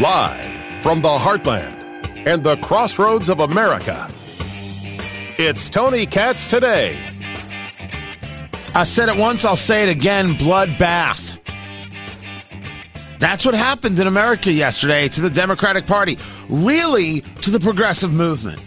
Live from the heartland and the crossroads of America. It's Tony Katz today. I said it once, I'll say it again bloodbath. That's what happened in America yesterday to the Democratic Party, really to the progressive movement.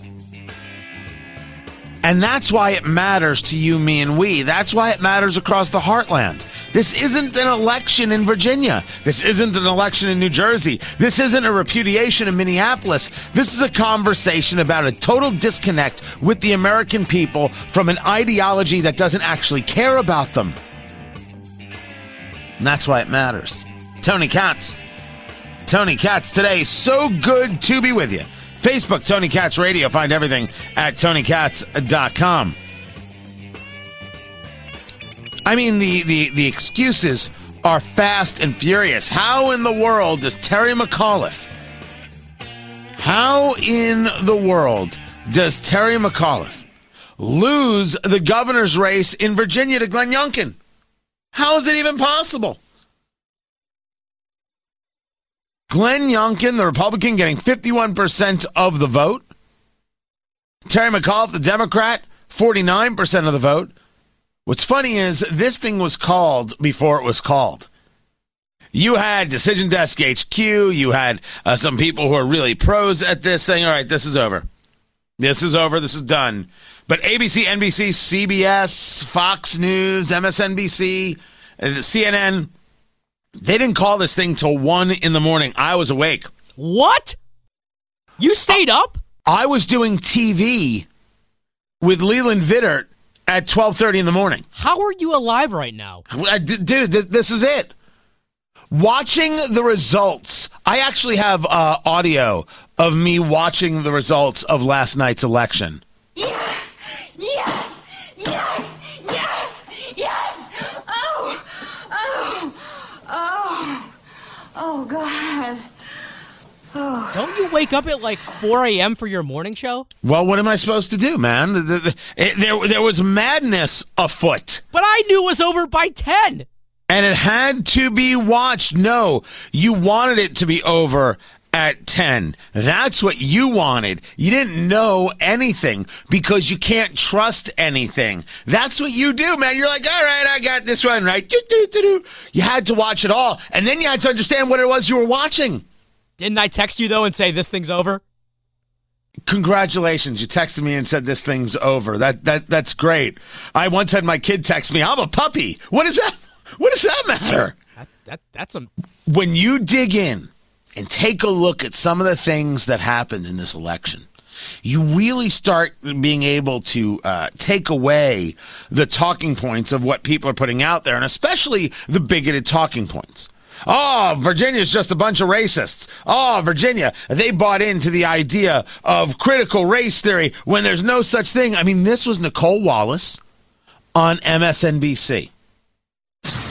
And that's why it matters to you, me, and we. That's why it matters across the heartland. This isn't an election in Virginia. This isn't an election in New Jersey. This isn't a repudiation in Minneapolis. This is a conversation about a total disconnect with the American people from an ideology that doesn't actually care about them. And that's why it matters. Tony Katz. Tony Katz today. So good to be with you. Facebook, Tony Katz Radio. Find everything at TonyKatz.com. I mean, the, the, the excuses are fast and furious. How in the world does Terry McAuliffe, how in the world does Terry McAuliffe lose the governor's race in Virginia to Glenn Youngkin? How is it even possible? Glenn Youngkin, the Republican, getting 51% of the vote. Terry McAuliffe, the Democrat, 49% of the vote. What's funny is this thing was called before it was called. You had Decision Desk HQ, you had uh, some people who are really pros at this saying, all right, this is over. This is over, this is done. But ABC, NBC, CBS, Fox News, MSNBC, uh, CNN, they didn't call this thing till one in the morning. I was awake. What? You stayed up? I was doing TV with Leland Vittert at twelve thirty in the morning. How are you alive right now? D- Dude, th- this is it. Watching the results. I actually have uh, audio of me watching the results of last night's election. Yes! Yes! Yes! Yes! Yes! Oh! Oh! Oh! Oh, God. Don't you wake up at like 4 a.m. for your morning show? Well, what am I supposed to do, man? The- the- the- it- there, there was madness afoot. But I knew it was over by 10. and it had to be watched. No, you wanted it to be over at 10. That's what you wanted. You didn't know anything because you can't trust anything. That's what you do, man. You're like, all right, I got this one right. You had to watch it all. And then you had to understand what it was you were watching. Didn't I text you though and say this thing's over? Congratulations. You texted me and said this thing's over. That that that's great. I once had my kid text me, I'm a puppy. What does that what does that matter? That, that that's a when you dig in and take a look at some of the things that happened in this election, you really start being able to uh, take away the talking points of what people are putting out there, and especially the bigoted talking points. Oh, Virginia's just a bunch of racists. Oh, Virginia, they bought into the idea of critical race theory when there's no such thing. I mean, this was Nicolle Wallace on MSNBC.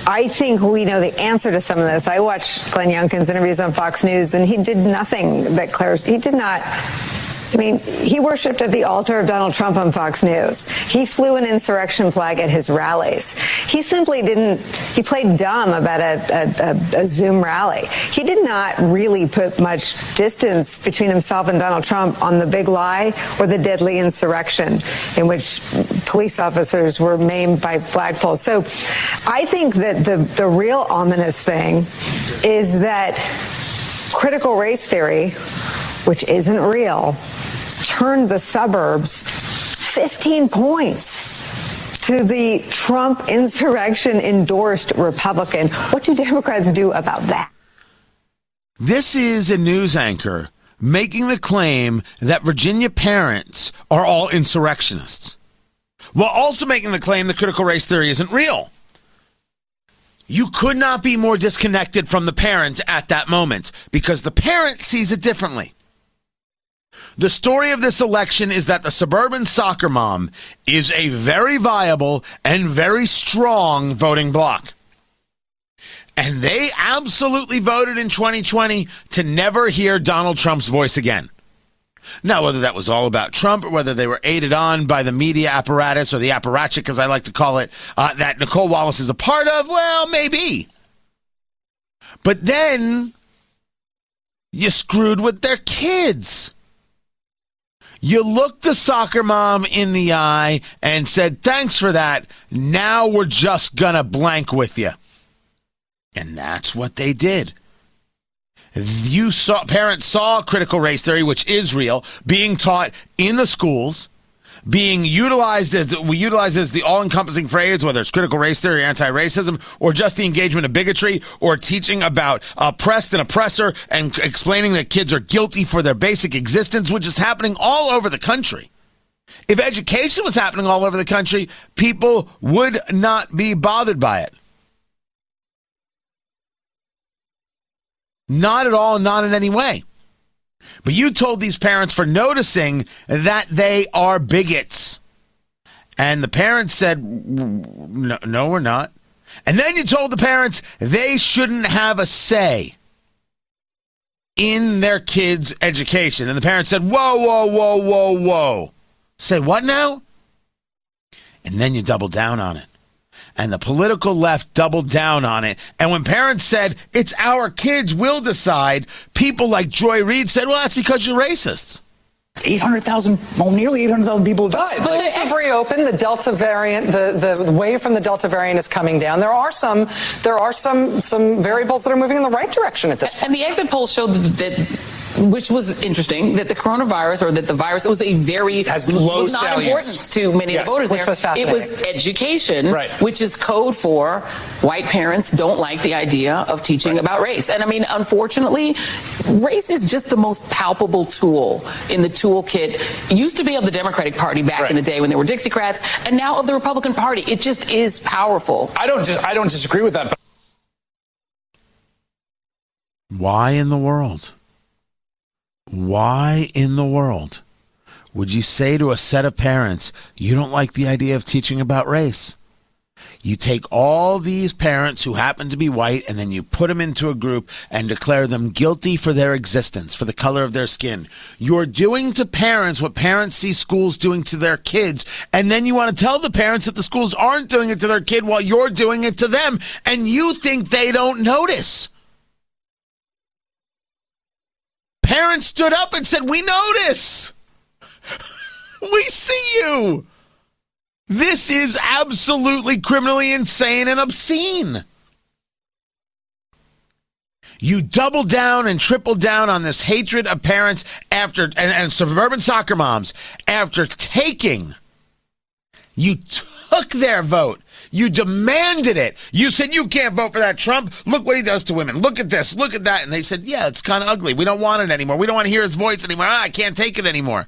I think we know the answer to some of this. I watched Glenn Youngkin's interviews on Fox News, and he did nothing that clarifies. He did not. I mean, he worshipped at the altar of Donald Trump on Fox News. He flew an insurrection flag at his rallies. He simply didn't, he played dumb about a, a, a, Zoom rally. He did not really put much distance between himself and Donald Trump on the big lie or the deadly insurrection in which police officers were maimed by flagpoles. So I think that the, the real ominous thing is that critical race theory, which isn't real, turned the suburbs 15 points to the Trump insurrection endorsed Republican. What do Democrats do about that? This is a news anchor making the claim that Virginia parents are all insurrectionists, while also making the claim that critical race theory isn't real. You could not be more disconnected from the parent at that moment because the parent sees it differently. The story of this election is that the suburban soccer mom is a very viable and very strong voting bloc. And they absolutely voted in 2020 to never hear Donald Trump's voice again. Now, whether that was all about Trump or whether they were aided on by the media apparatus or the apparatchik, as I like to call it, uh, that Nicolle Wallace is a part of, well, maybe. But then you screwed with their kids. You looked the soccer mom in the eye and said, Thanks for that. Now we're just going to blank with you. And that's what they did. You saw parents saw critical race theory, which is real, being taught in the schools being utilized as we utilize as the all-encompassing phrase, whether it's critical race theory, anti-racism, or just the engagement of bigotry, or teaching about oppressed and oppressor, and explaining that kids are guilty for their basic existence, which is happening all over the country. If education was happening all over the country, people would not be bothered by it. Not at all, not in any way. But you told these parents for noticing that they are bigots. And the parents said, no, no, we're not. And then you told the parents they shouldn't have a say in their kids' education. And the parents said, whoa, whoa, whoa, whoa, whoa. Say what now? And then you double down on it and the political left doubled down on it. And when parents said, it's our kids, we'll decide, people like Joy Reid said, well, that's because you're racist. 800,000, well, nearly 800,000 people died. But like, have reopened. The Delta variant, the, the wave from the Delta variant is coming down. There are some, there are some, some variables that are moving in the right direction at this point. And the exit polls showed that, that which was interesting that the coronavirus or that the virus was a very has low was not importance to many yes, of the voters which there. Was it was education, right. which is code for white parents don't like the idea of teaching right. about race. And I mean, unfortunately, race is just the most palpable tool in the toolkit. It used to be of the Democratic Party back right. in the day when there were Dixiecrats, and now of the Republican Party. It just is powerful. I don't. I don't disagree with that. But- Why in the world? Why in the world would you say to a set of parents, you don't like the idea of teaching about race? You take all these parents who happen to be white and then you put them into a group and declare them guilty for their existence, for the color of their skin. You're doing to parents what parents see schools doing to their kids. And then you want to tell the parents that the schools aren't doing it to their kid while you're doing it to them. And you think they don't notice. Parents stood up and said, We notice. we see you. This is absolutely criminally insane and obscene. You double down and triple down on this hatred of parents after and, and suburban soccer moms after taking. You took their vote. You demanded it. You said you can't vote for that Trump. Look what he does to women. Look at this. Look at that. And they said, yeah, it's kind of ugly. We don't want it anymore. We don't want to hear his voice anymore. Ah, I can't take it anymore.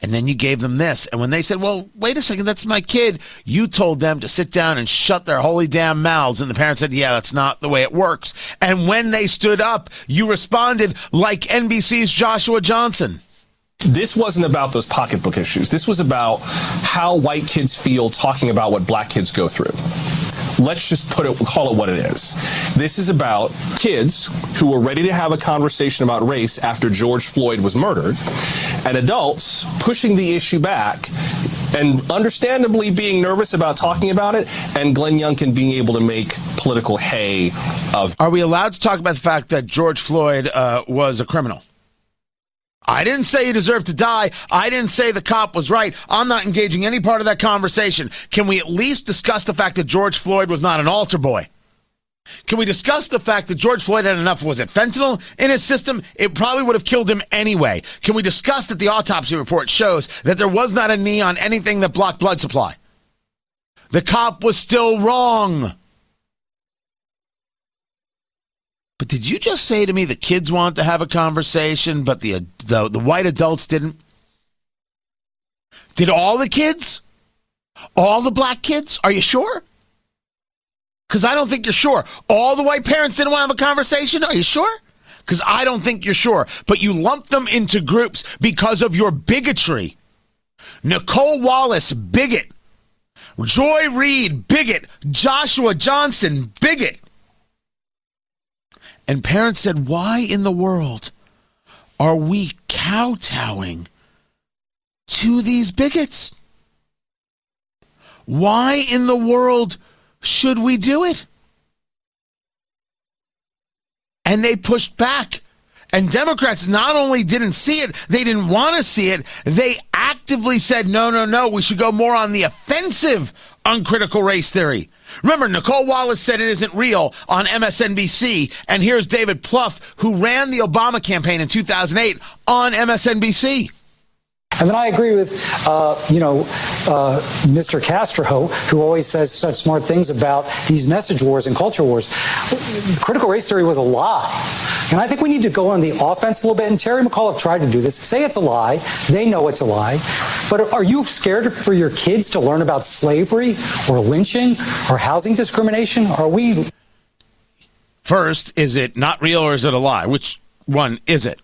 And then you gave them this. And when they said, well, wait a second, that's my kid, you told them to sit down and shut their holy damn mouths. And the parents said, yeah, that's not the way it works. And when they stood up, you responded like NBC's Joshua Johnson. This wasn't about those pocketbook issues. This was about how white kids feel talking about what black kids go through. Let's just put it, call it what it is. This is about kids who were ready to have a conversation about race after George Floyd was murdered, and adults pushing the issue back and understandably being nervous about talking about it, and Glenn Youngkin being able to make political hay of. Are we allowed to talk about the fact that George Floyd uh, was a criminal? I didn't say he deserved to die. I didn't say the cop was right. I'm not engaging any part of that conversation. Can we at least discuss the fact that George Floyd was not an altar boy? Can we discuss the fact that George Floyd had enough, was it fentanyl in his system? It probably would have killed him anyway. Can we discuss that the autopsy report shows that there was not a knee on anything that blocked blood supply? The cop was still wrong. But did you just say to me the kids want to have a conversation, but the the, the white adults didn't? Did all the kids? All the black kids? Are you sure? Because I don't think you're sure. All the white parents didn't want to have a conversation? Are you sure? Because I don't think you're sure. But you lump them into groups because of your bigotry. Nicolle Wallace, bigot. Joy Reid, bigot. Joshua Johnson, bigot. And parents said, Why in the world are we kowtowing to these bigots? Why in the world should we do it? And they pushed back And Democrats not only didn't see it, they didn't want to see it. They actively said, no, no, no, we should go more on the offensive on critical race theory. Remember, Nicolle Wallace said it isn't real on MSNBC. And here's David Plouffe, who ran the Obama campaign in 2008 on MSNBC. And then I agree with, uh, you know, uh, Mr. Castro, who always says such smart things about these message wars and culture wars. Critical race theory was a lie. And I think we need to go on the offense a little bit. And Terry McAuliffe tried to do this. Say it's a lie. They know it's a lie. But are you scared for your kids to learn about slavery or lynching or housing discrimination? Are we. First, is it not real or is it a lie? Which one is it?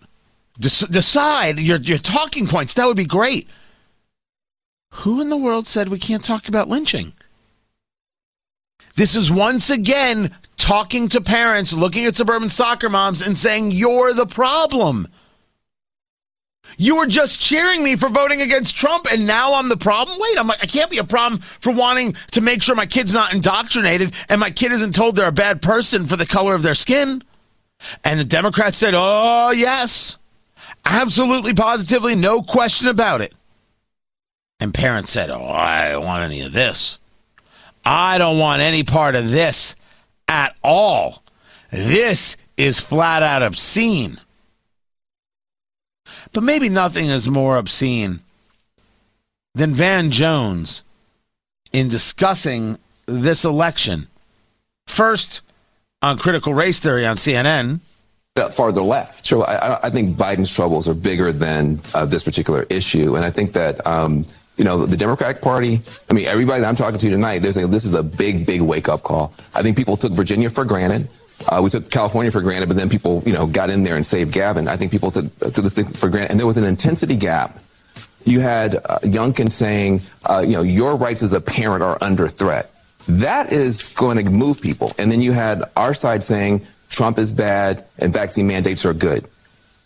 decide your, your talking points. That would be great. Who in the world said we can't talk about lynching? This is once again talking to parents, looking at suburban soccer moms, and saying, You're the problem. You were just cheering me for voting against Trump, and now I'm the problem. Wait, I'm, like, I can't be a problem for wanting to make sure my kid's not indoctrinated and my kid isn't told they're a bad person for the color of their skin. And the Democrats said, Oh, yes. Absolutely, positively, no question about it. And parents said, Oh, I don't want any of this. I don't want any part of this at all. This is flat out obscene. But maybe nothing is more obscene than Van Jones in discussing this election. First, on critical race theory on CNN, farther left. So I, I, think Biden's troubles are bigger than uh, this particular issue, and I think that um, you know the Democratic Party. I mean, everybody that I'm talking to tonight, they're saying this is a big, big wake up call. I think people took Virginia for granted. Uh, we took California for granted, but then people, you know, got in there and saved Gavin. I think people took, took this thing for granted, and there was an intensity gap. You had uh, Youngkin saying, uh, you know, your rights as a parent are under threat. That is going to move people. And then you had our side saying, Trump is bad and vaccine mandates are good.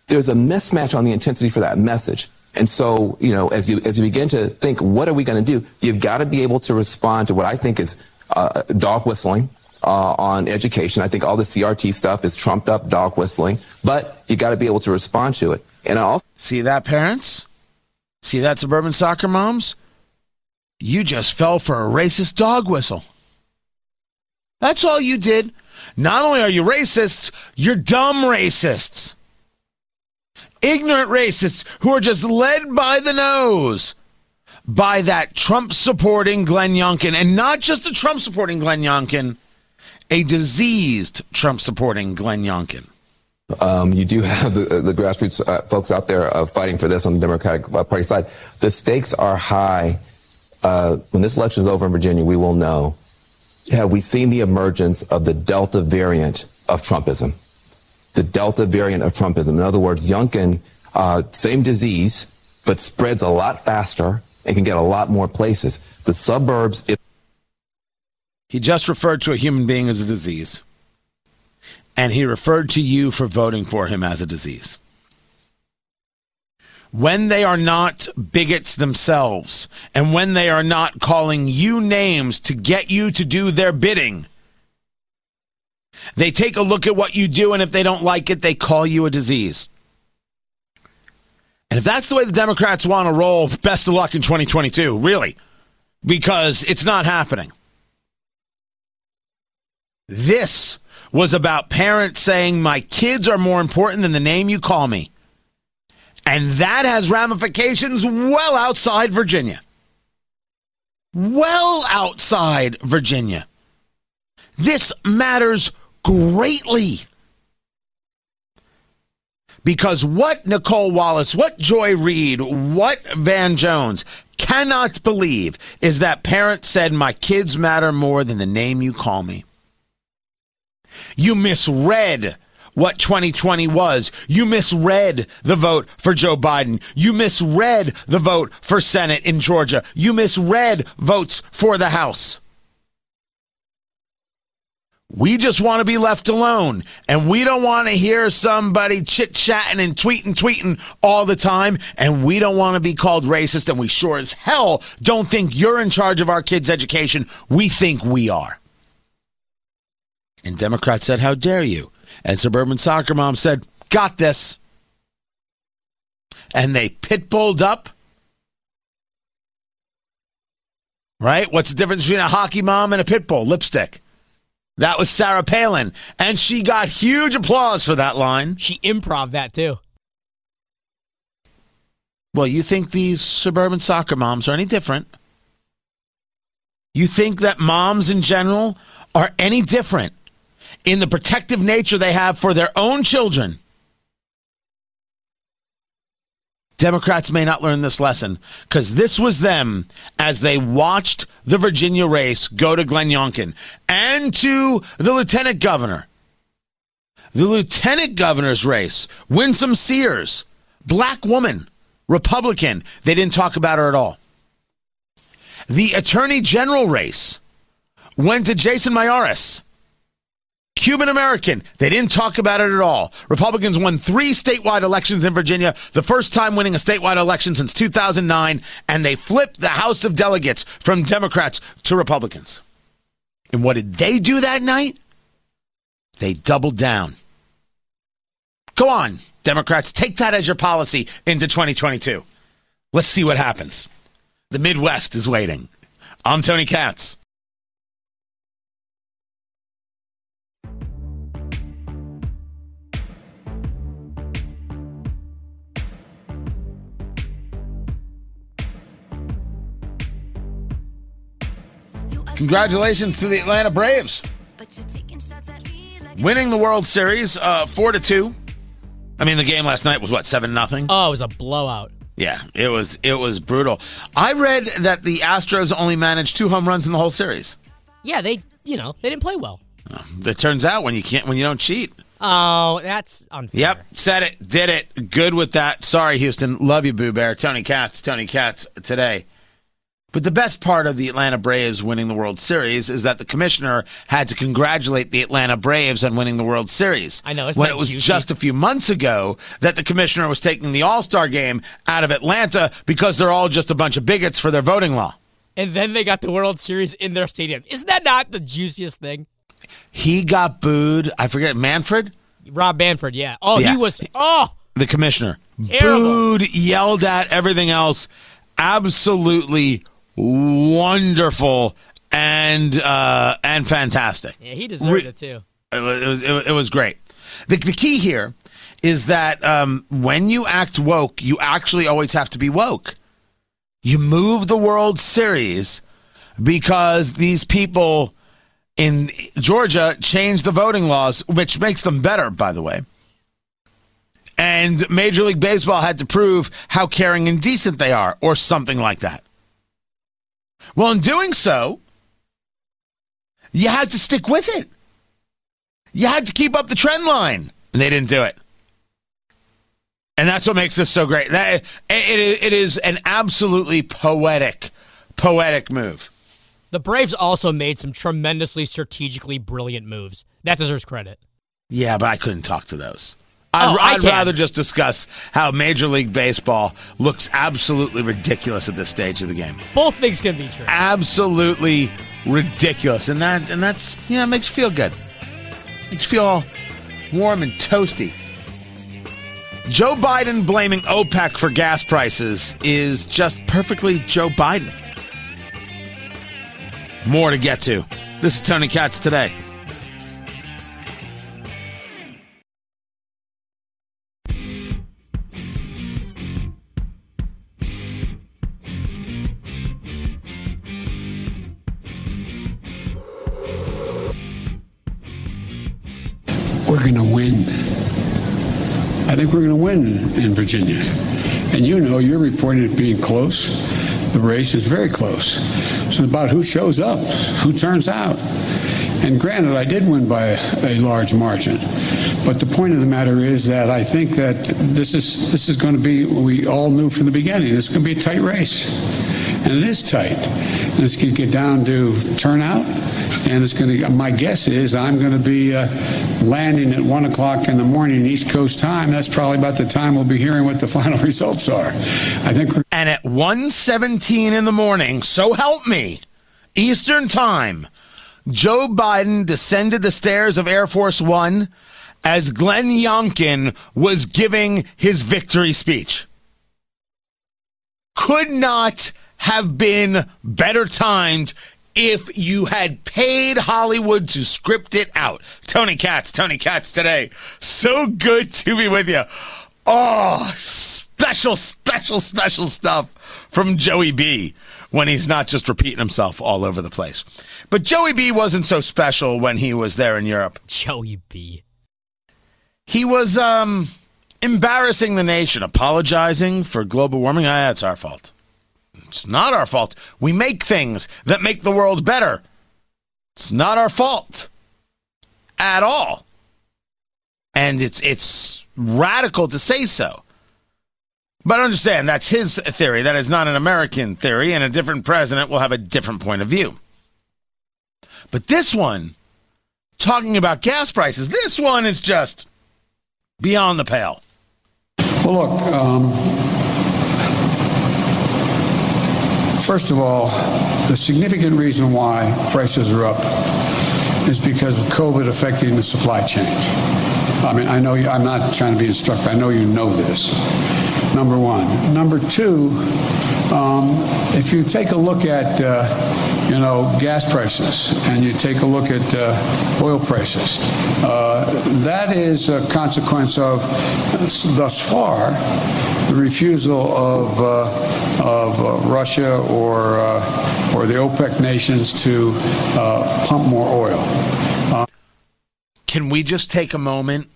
There's a mismatch on the intensity for that message. And so, you know, as you as you begin to think, what are we going to do? You've got to be able to respond to what I think is uh, dog whistling uh, on education. I think all the CRT stuff is trumped up dog whistling, but you got to be able to respond to it. And I also see that parents, see that suburban soccer moms, you just fell for a racist dog whistle. That's all you did. Not only are you racists, you're dumb racists. Ignorant racists who are just led by the nose by that Trump supporting Glenn Youngkin. And not just a Trump supporting Glenn Youngkin, a diseased Trump supporting Glenn Youngkin. Um, you do have the, the grassroots uh, folks out there uh, fighting for this on the Democratic uh, Party side. The stakes are high. Uh, when this election is over in Virginia, we will know have we seen the emergence of the Delta variant of Trumpism? The Delta variant of Trumpism. In other words, Youngkin, uh, same disease, but spreads a lot faster and can get a lot more places. The suburbs. It- he just referred to a human being as a disease. And he referred to you for voting for him as a disease when they are not bigots themselves and when they are not calling you names to get you to do their bidding, they take a look at what you do, and if they don't like it, they call you a disease. And if that's the way the Democrats want to roll, best of luck in 2022, really, because it's not happening. This was about parents saying, My kids are more important than the name you call me. And that has ramifications well outside Virginia. Well outside Virginia. This matters greatly. Because what Nicolle Wallace, what Joy Reid, what Van Jones cannot believe is that parents said, My kids matter more than the name you call me. You misread what 2020 was. You misread the vote for Joe Biden. You misread the vote for Senate in Georgia. You misread votes for the House. We just want to be left alone. And we don't want to hear somebody chit chatting and tweeting, tweeting all the time. And we don't want to be called racist. And we sure as hell don't think you're in charge of our kids' education. We think we are. And Democrats said, How dare you? And suburban soccer mom said, got this. And they pit bulled up. Right? What's the difference between a hockey mom and a pit bull? Lipstick. That was Sarah Palin. And she got huge applause for that line. She improv that too. Well, you think these suburban soccer moms are any different? You think that moms in general are any different in the protective nature they have for their own children? Democrats may not learn this lesson because this was them as they watched the Virginia race go to Glenn Youngkin and to the lieutenant governor. The lieutenant governor's race, Winsome Sears, black woman, Republican. They didn't talk about her at all. The attorney general race went to Jason Miyares, Cuban American. They didn't talk about it at all. Republicans won three statewide elections in Virginia, the first time winning a statewide election since 2009, and they flipped the House of Delegates from Democrats to Republicans. And what did they do that night? They doubled down. Go on, Democrats, take that as your policy into 2022. Let's see what happens. The Midwest is waiting. I'm Tony Katz. Congratulations to the Atlanta Braves. Winning the World Series uh, 4 to 2. I mean, the game last night was what, 7 nothing? Oh, it was a blowout. Yeah, it was it was brutal. I read that the Astros only managed two home runs in the whole series. Yeah, they, you know, they didn't play well. It turns out when you can't when you don't cheat. Oh, that's unfair. Yep, said it, did it. Good with that. Sorry, Houston. Love you, Boo Bear. Tony Katz, Tony Katz today. But the best part of the Atlanta Braves winning the World Series is that the commissioner had to congratulate the Atlanta Braves on winning the World Series. I know, when it was juicy? just a few months ago that the commissioner was taking the All Star game out of Atlanta because they're all just a bunch of bigots for their voting law. And then they got the World Series in their stadium. Isn't that not the juiciest thing? He got booed. I forget Manfred, Rob Manfred, yeah. Oh, Yeah. he was. Oh, the commissioner, Terrible. booed, yelled at, everything else. Absolutely wonderful and uh, and fantastic. yeah, he deserved Re- it too. It was, it was, it was, great. The, the key here is that um, when you act woke, you actually always have to be woke. You move the World Series because these people in Georgia changed the voting laws, which makes them better, by the way. And Major League Baseball had to prove how caring and decent they are, or something like that. Well, in doing so, you had to stick with it. You had to keep up the trend line, and they didn't do it. And that's what makes this so great. That it, it, it is an absolutely poetic, poetic move. The Braves also made some tremendously strategically brilliant moves. That deserves credit. Yeah, but I couldn't talk to those. I'd, Oh, I'd rather just discuss how Major League Baseball looks absolutely ridiculous at this stage of the game. Both things can be true. Absolutely ridiculous, and that and that's yeah, it makes you feel good. Makes you feel all warm and toasty. Joe Biden blaming OPEC for gas prices is just perfectly Joe Biden. More to get to. This is Tony Katz today. Win in Virginia. And you know, you're reporting it being close. The race is very close. It's about who shows up, who turns out. And granted, I did win by a large margin. But the point of the matter is that I think that this is this is going to be we all knew from the beginning. It's going to be a tight race, and it is tight. And it's going to get down to turnout, and it's going to. My guess is I'm going to be uh, landing at one o'clock in the morning East Coast time. That's probably about the time we'll be hearing what the final results are. I think And at 1:17 in the morning, so help me, Eastern Time, Joe Biden descended the stairs of Air Force 1 as Glenn Youngkin was giving his victory speech. Could not have been better timed if you had paid Hollywood to script it out. Tony Katz, Tony Katz today. So good to be with you. Oh, special, special, special stuff from Joey B when he's not just repeating himself all over the place. But Joey B wasn't so special when he was there in Europe. Joey B. He was um embarrassing the nation, apologizing for global warming. Ah, that's our fault. It's not our fault. We make things that make the world better. It's not our fault at all. And it's it's radical to say so. But understand that's his theory. That is not an American theory, and a different president will have a different point of view. But this one, talking about gas prices, this one is just beyond the pale. Well, look, um, first of all, the significant reason why prices are up is because of COVID affecting the supply chain. I mean, I know you, I'm not trying to be instructive. I know you know this. Number one. Number two, um, if you take a look at, uh, you know, gas prices and you take a look at uh, oil prices, uh, that is a consequence of, thus far, the refusal of, uh, of uh, Russia or, uh, or the OPEC nations to pump more oil. Can we just take a moment?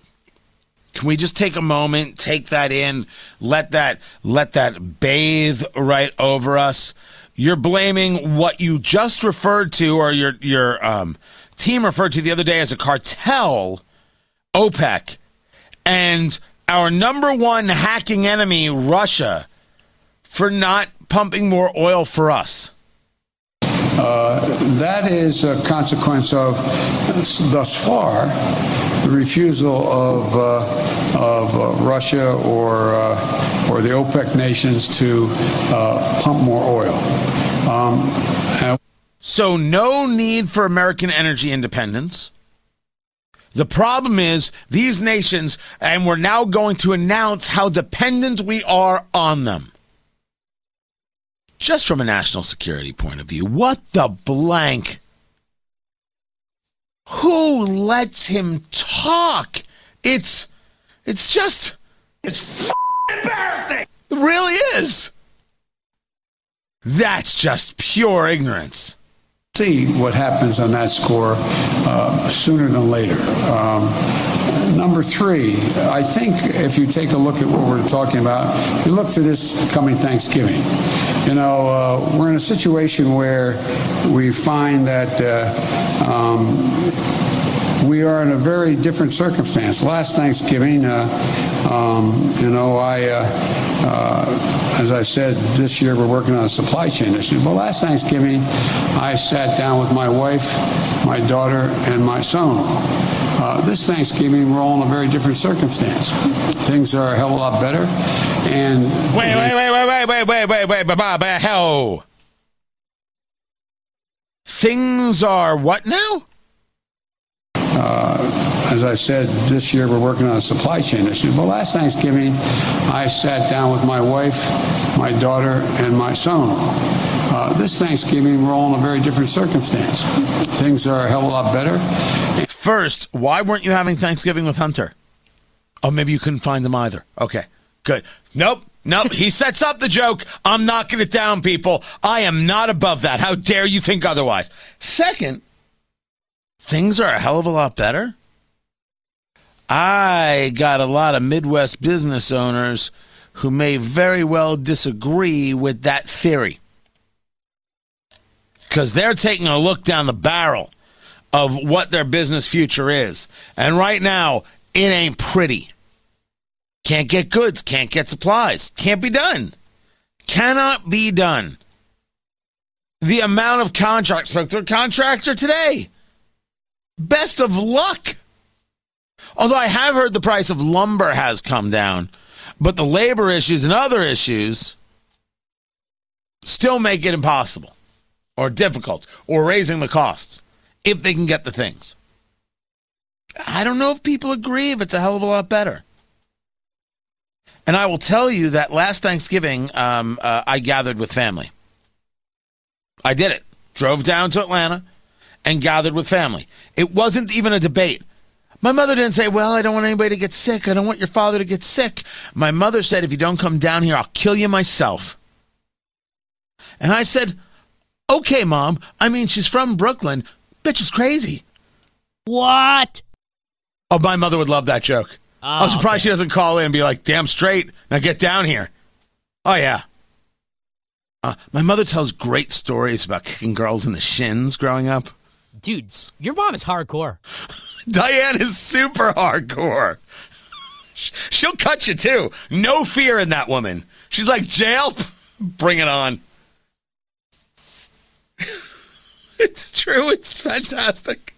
Can we just take a moment, take that in, let that let that bathe right over us? You're blaming what you just referred to, or your your um, team referred to the other day as a cartel, OPEC, and our number one hacking enemy, Russia, for not pumping more oil for us. Uh, that is a consequence of, thus far, refusal of, uh, of uh, Russia or, uh, or the OPEC nations to uh, pump more oil. Um, and- so, no need for American energy independence. The problem is these nations, and we're now going to announce how dependent we are on them just from a national security point of view, what the blank? Who lets him talk? It's it's just it's embarrassing. It really is. That's just pure ignorance. See what happens on that score uh, sooner than later. Um, three, I think if you take a look at what we're talking about, you look to this coming Thanksgiving. You know, uh, we're in a situation where we find that uh, um, we are in a very different circumstance. Last Thanksgiving, uh, um, you know, I, uh, uh, as I said, this year we're working on a supply chain issue. But last Thanksgiving, I sat down with my wife, my daughter, and my son. Uh, this Thanksgiving, we're all in a very different circumstance. Things are a hell of a lot better. And wait, wait, wait, wait, wait, wait, wait, wait, wait, wait, wait, hell. Things are what now? Uh, as I said, this year we're working on a supply chain issue. But last Thanksgiving, I sat down with my wife, my daughter, and my son. Uh, this Thanksgiving, we're all in a very different circumstance. Things are a hell of a lot better. First, why weren't you having Thanksgiving with Hunter? Oh, maybe you couldn't find him either. Okay, good. Nope. Nope, he sets up the joke. I'm knocking it down, people. I am not above that. How dare you think otherwise? Second, things are a hell of a lot better. I got a lot of Midwest business owners who may very well disagree with that theory because they're taking a look down the barrel of what their business future is. And right now, it ain't pretty. Can't get goods, can't get supplies, can't be done. Cannot be done. The amount of contracts, spoke to a contractor today. Best of luck. Although I have heard the price of lumber has come down, but the labor issues and other issues still make it impossible or difficult or raising the costs if they can get the things. I don't know if people agree if it's a hell of a lot better. And I will tell you that last Thanksgiving, um, uh, I gathered with family. I did it. Drove down to Atlanta and gathered with family. It wasn't even a debate. My mother didn't say, Well, I don't want anybody to get sick. I don't want your father to get sick. My mother said, If you don't come down here, I'll kill you myself. And I said, Okay, mom. I mean, she's from Brooklyn. Bitch is crazy. What? Oh, my mother would love that joke. Oh, I'm surprised okay. she doesn't call in and be like, damn straight. Now get down here. Oh, yeah. Uh, my mother tells great stories about kicking girls in the shins growing up. Dudes, your mom is hardcore. Diane is super hardcore. She'll cut you too. No fear in that woman. She's like, jail? Bring it on. It's true. It's fantastic.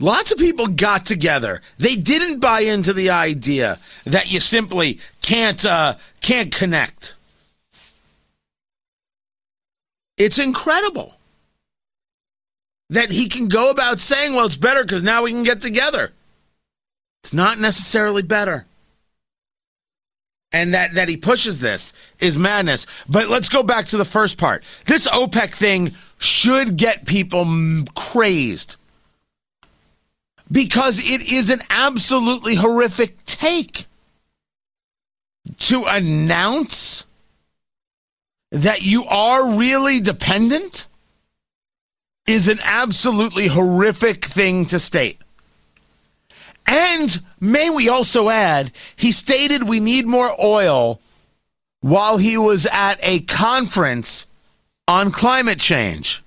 Lots of people got together. They didn't buy into the idea that you simply can't uh, can't connect. It's incredible that he can go about saying, "Well, it's better because now we can get together." It's not necessarily better. And that, that he pushes this is madness. But let's go back to the first part. This OPEC thing should get people crazed because it is an absolutely horrific take to announce that you are really dependent is an absolutely horrific thing to state. And may we also add, he stated we need more oil while he was at a conference on climate change.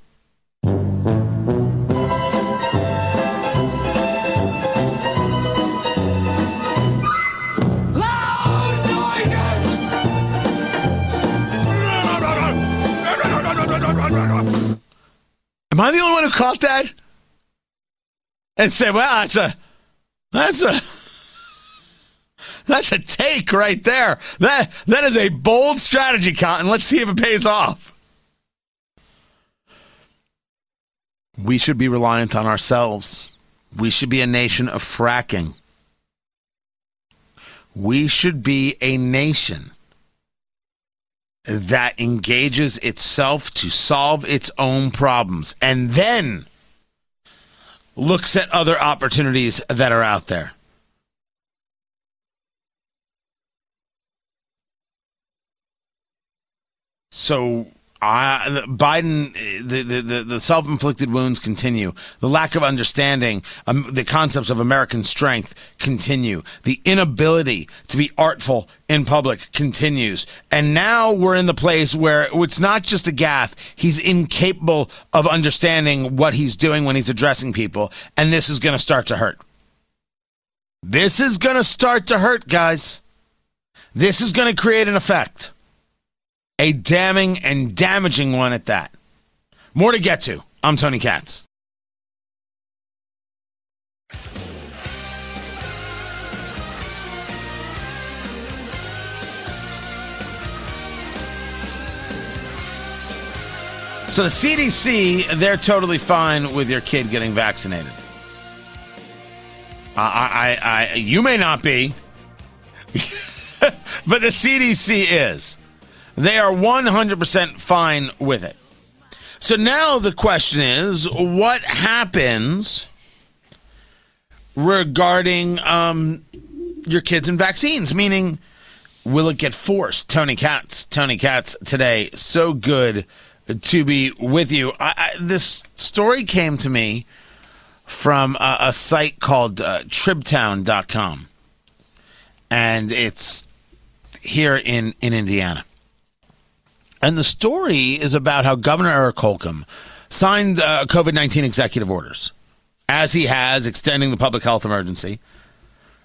Am I the only one who caught that? And said, well, that's a that's a that's a take right there. That that is a bold strategy, Cotton. Let's see if it pays off. We should be reliant on ourselves. We should be a nation of fracking. We should be a nation that engages itself to solve its own problems and then looks at other opportunities that are out there. So I, Biden, the, the, the self inflicted wounds continue. The lack of understanding, um, the concepts of American strength continue. The inability to be artful in public continues. And now we're in the place where it's not just a gaffe. He's incapable of understanding what he's doing when he's addressing people. And this is going to start to hurt. This is going to start to hurt, guys. This is going to create an effect a damning and damaging one at that. More to get to. I'm Tony Katz. So the CDC, they're totally fine with your kid getting vaccinated. I, I, I you may not be, but the CDC is. They are 100% fine with it. So now the question is what happens regarding um, your kids and vaccines? Meaning, will it get forced? Tony Katz, Tony Katz today. So good to be with you. I, I, this story came to me from a, a site called uh, tribtown.com, and it's here in, in Indiana. And the story is about how Governor Eric Holcomb signed uh, COVID 19 executive orders, as he has, extending the public health emergency.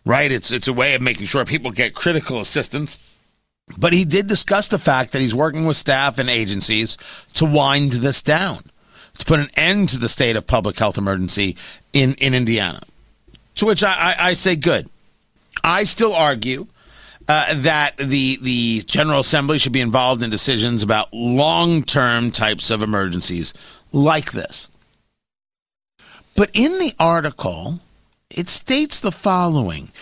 Right? It's, it's a way of making sure people get critical assistance. But he did discuss the fact that he's working with staff and agencies to wind this down, to put an end to the state of public health emergency in, in Indiana. To which I, I, I say, good. I still argue uh, that the the General Assembly should be involved in decisions about long term types of emergencies like this. But in the article, it states the following.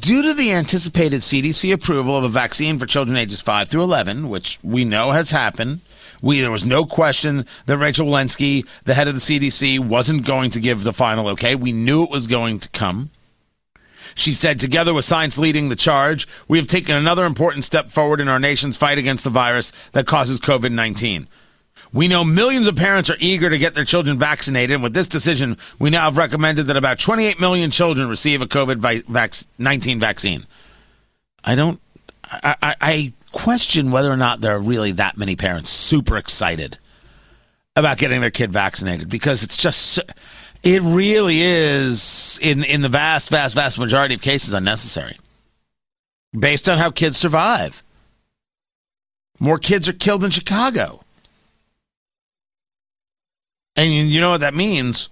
Due to the anticipated CDC approval of a vaccine for children ages 5 through 11, which we know has happened, we, there was no question that Rachel Walensky, the head of the CDC, wasn't going to give the final okay. We knew it was going to come. She said, together with science leading the charge, we have taken another important step forward in our nation's fight against the virus that causes COVID 19. We know millions of parents are eager to get their children vaccinated, and with this decision, we now have recommended that about 28 million children receive a COVID 19 vaccine. I don't, I, I, I question whether or not there are really that many parents super excited about getting their kid vaccinated because it's just it really is in in the vast vast vast majority of cases unnecessary. Based on how kids survive. More kids are killed in chicago. And you know what that means?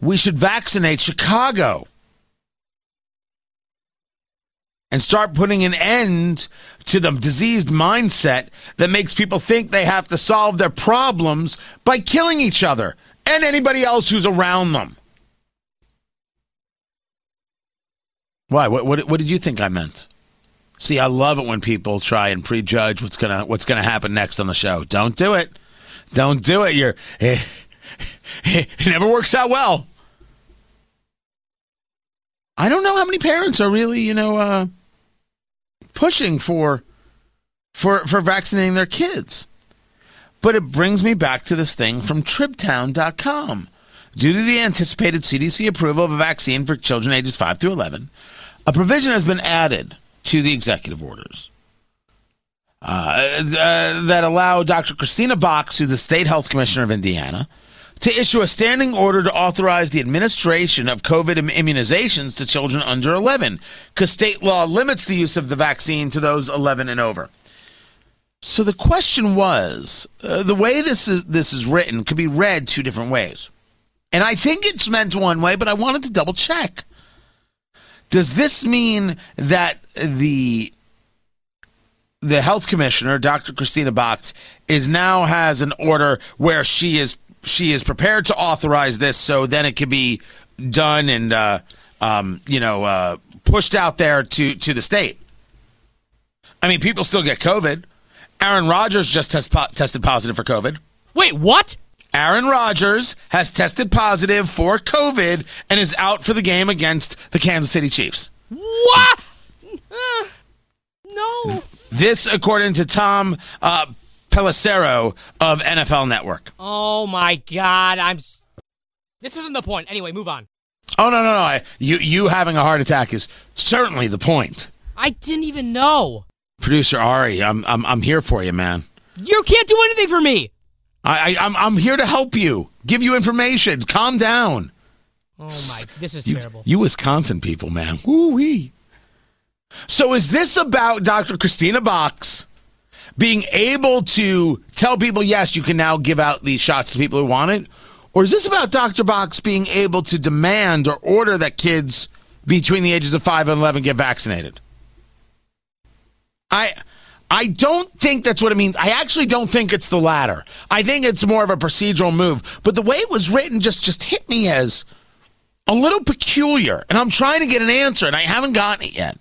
We should vaccinate chicago. And start putting an end to the diseased mindset that makes people think they have to solve their problems by killing each other and anybody else who's around them. Why? What, what, what did you think I meant? See, I love it when people try and prejudge what's gonna what's gonna happen next on the show. Don't do it. Don't do it. You're it, it never works out well. I don't know how many parents are really, you know, uh, pushing for for for vaccinating their kids. But it brings me back to this thing from tribtown.com. Due to the anticipated CDC approval of a vaccine for children ages 5 through 11, a provision has been added to the executive orders uh, uh, that allow Dr. Kristina Box, who's the state health commissioner of Indiana, to issue a standing order to authorize the administration of COVID immunizations to children under 11, because state law limits the use of the vaccine to those 11 and over. So the question was, uh, the way this is this is written could be read two different ways. And I think it's meant one way, but I wanted to double check. Does this mean that the the health commissioner, Dr. Kristina Box, is now has an order where she is she is prepared to authorize this, so then it could be done and uh, um, you know uh, pushed out there to to the state. I mean, people still get COVID. Aaron Rodgers just test po- tested positive for COVID. Wait, what? Aaron Rodgers has tested positive for COVID and is out for the game against the Kansas City Chiefs. What? Uh, no. This, according to Tom uh, Pelissero of NFL Network. Oh my God! I'm. This isn't the point. Anyway, move on. Oh no no no! I, you you having a heart attack is certainly the point. I didn't even know. Producer Ari, I'm I'm I'm here for you, man. You can't do anything for me. I, I am I'm, I'm here to help you, give you information. Calm down. Oh my! This is you, terrible. You Wisconsin people, man. Woo wee. So is this about Dr. Kristina Box being able to tell people, yes, you can now give out these shots to people who want it? Or is this about Dr. Box being able to demand or order that kids between the ages of 5 and 11 get vaccinated? I I don't think that's what it means. I actually don't think it's the latter. I think it's more of a procedural move. But the way it was written just just hit me as a little peculiar, and I'm trying to get an answer, and I haven't gotten it yet.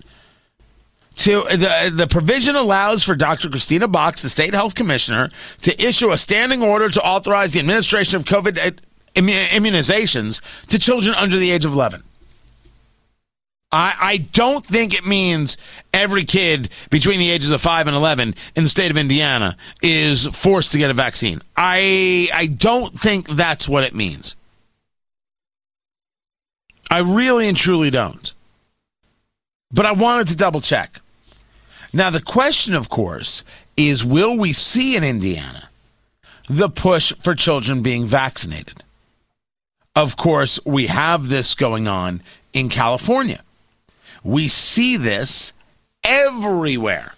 To the the provision allows for Dr. Kristina Box, the state health commissioner, to issue a standing order to authorize the administration of COVID uh, immunizations to children under the age of 11. I, I don't think it means every kid between the ages of 5 and 11 in the state of Indiana is forced to get a vaccine. I I don't think that's what it means. I really and truly don't. But I wanted to double check. Now, the question, of course, is will we see in Indiana the push for children being vaccinated? Of course, we have this going on in California. We see this everywhere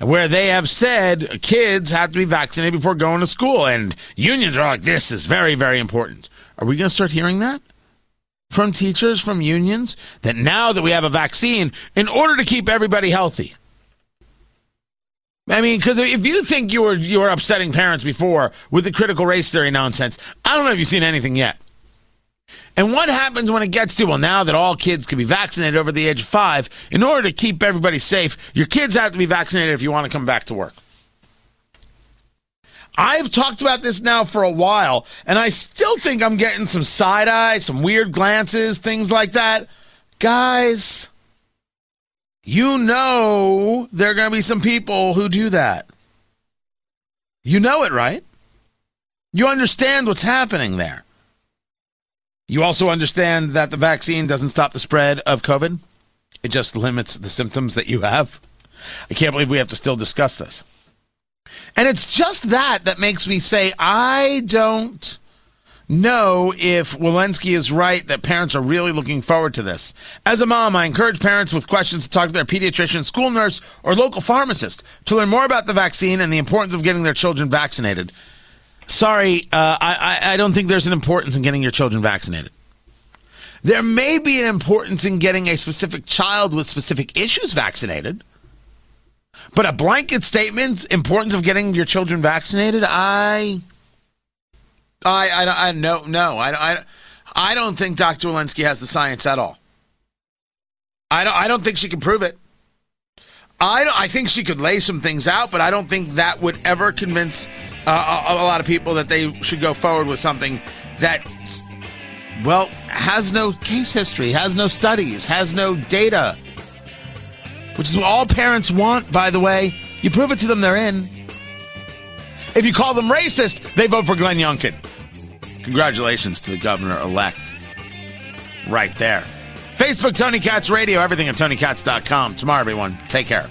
where they have said kids have to be vaccinated before going to school. And unions are like, this is very, very important. Are we going to start hearing that? From teachers, from unions, that now that we have a vaccine, in order to keep everybody healthy, I mean, because if you think you were you were upsetting parents before with the critical race theory nonsense, I don't know if you've seen anything yet. And what happens when it gets to, well, now that all kids can be vaccinated over the age of five, in order to keep everybody safe, your kids have to be vaccinated if you want to come back to work. I've talked about this now for a while, and I still think I'm getting some side eye, some weird glances, things like that. Guys, you know there are going to be some people who do that. You know it, right? You understand what's happening there. You also understand that the vaccine doesn't stop the spread of COVID, it just limits the symptoms that you have. I can't believe we have to still discuss this. And it's just that that makes me say, I don't know if Walensky is right that parents are really looking forward to this. As a mom, I encourage parents with questions to talk to their pediatrician, school nurse, or local pharmacist to learn more about the vaccine and the importance of getting their children vaccinated. Sorry, uh, I, I don't think there's an importance in getting your children vaccinated. There may be an importance in getting a specific child with specific issues vaccinated. But a blanket statement, importance of getting your children vaccinated, I, I, I, I no, no, I, I, I don't think Dr. Walensky has the science at all. I don't, I don't think she can prove it. I, I think she could lay some things out, but I don't think that would ever convince uh, a, a lot of people that they should go forward with something that, well, has no case history, has no studies, has no data which is what all parents want, by the way. You prove it to them, they're in. If you call them racist, they vote for Glenn Youngkin. Congratulations to the governor elect. Right there. Facebook, Tony Katz Radio, everything at TonyKatz.com. Tomorrow, everyone. Take care.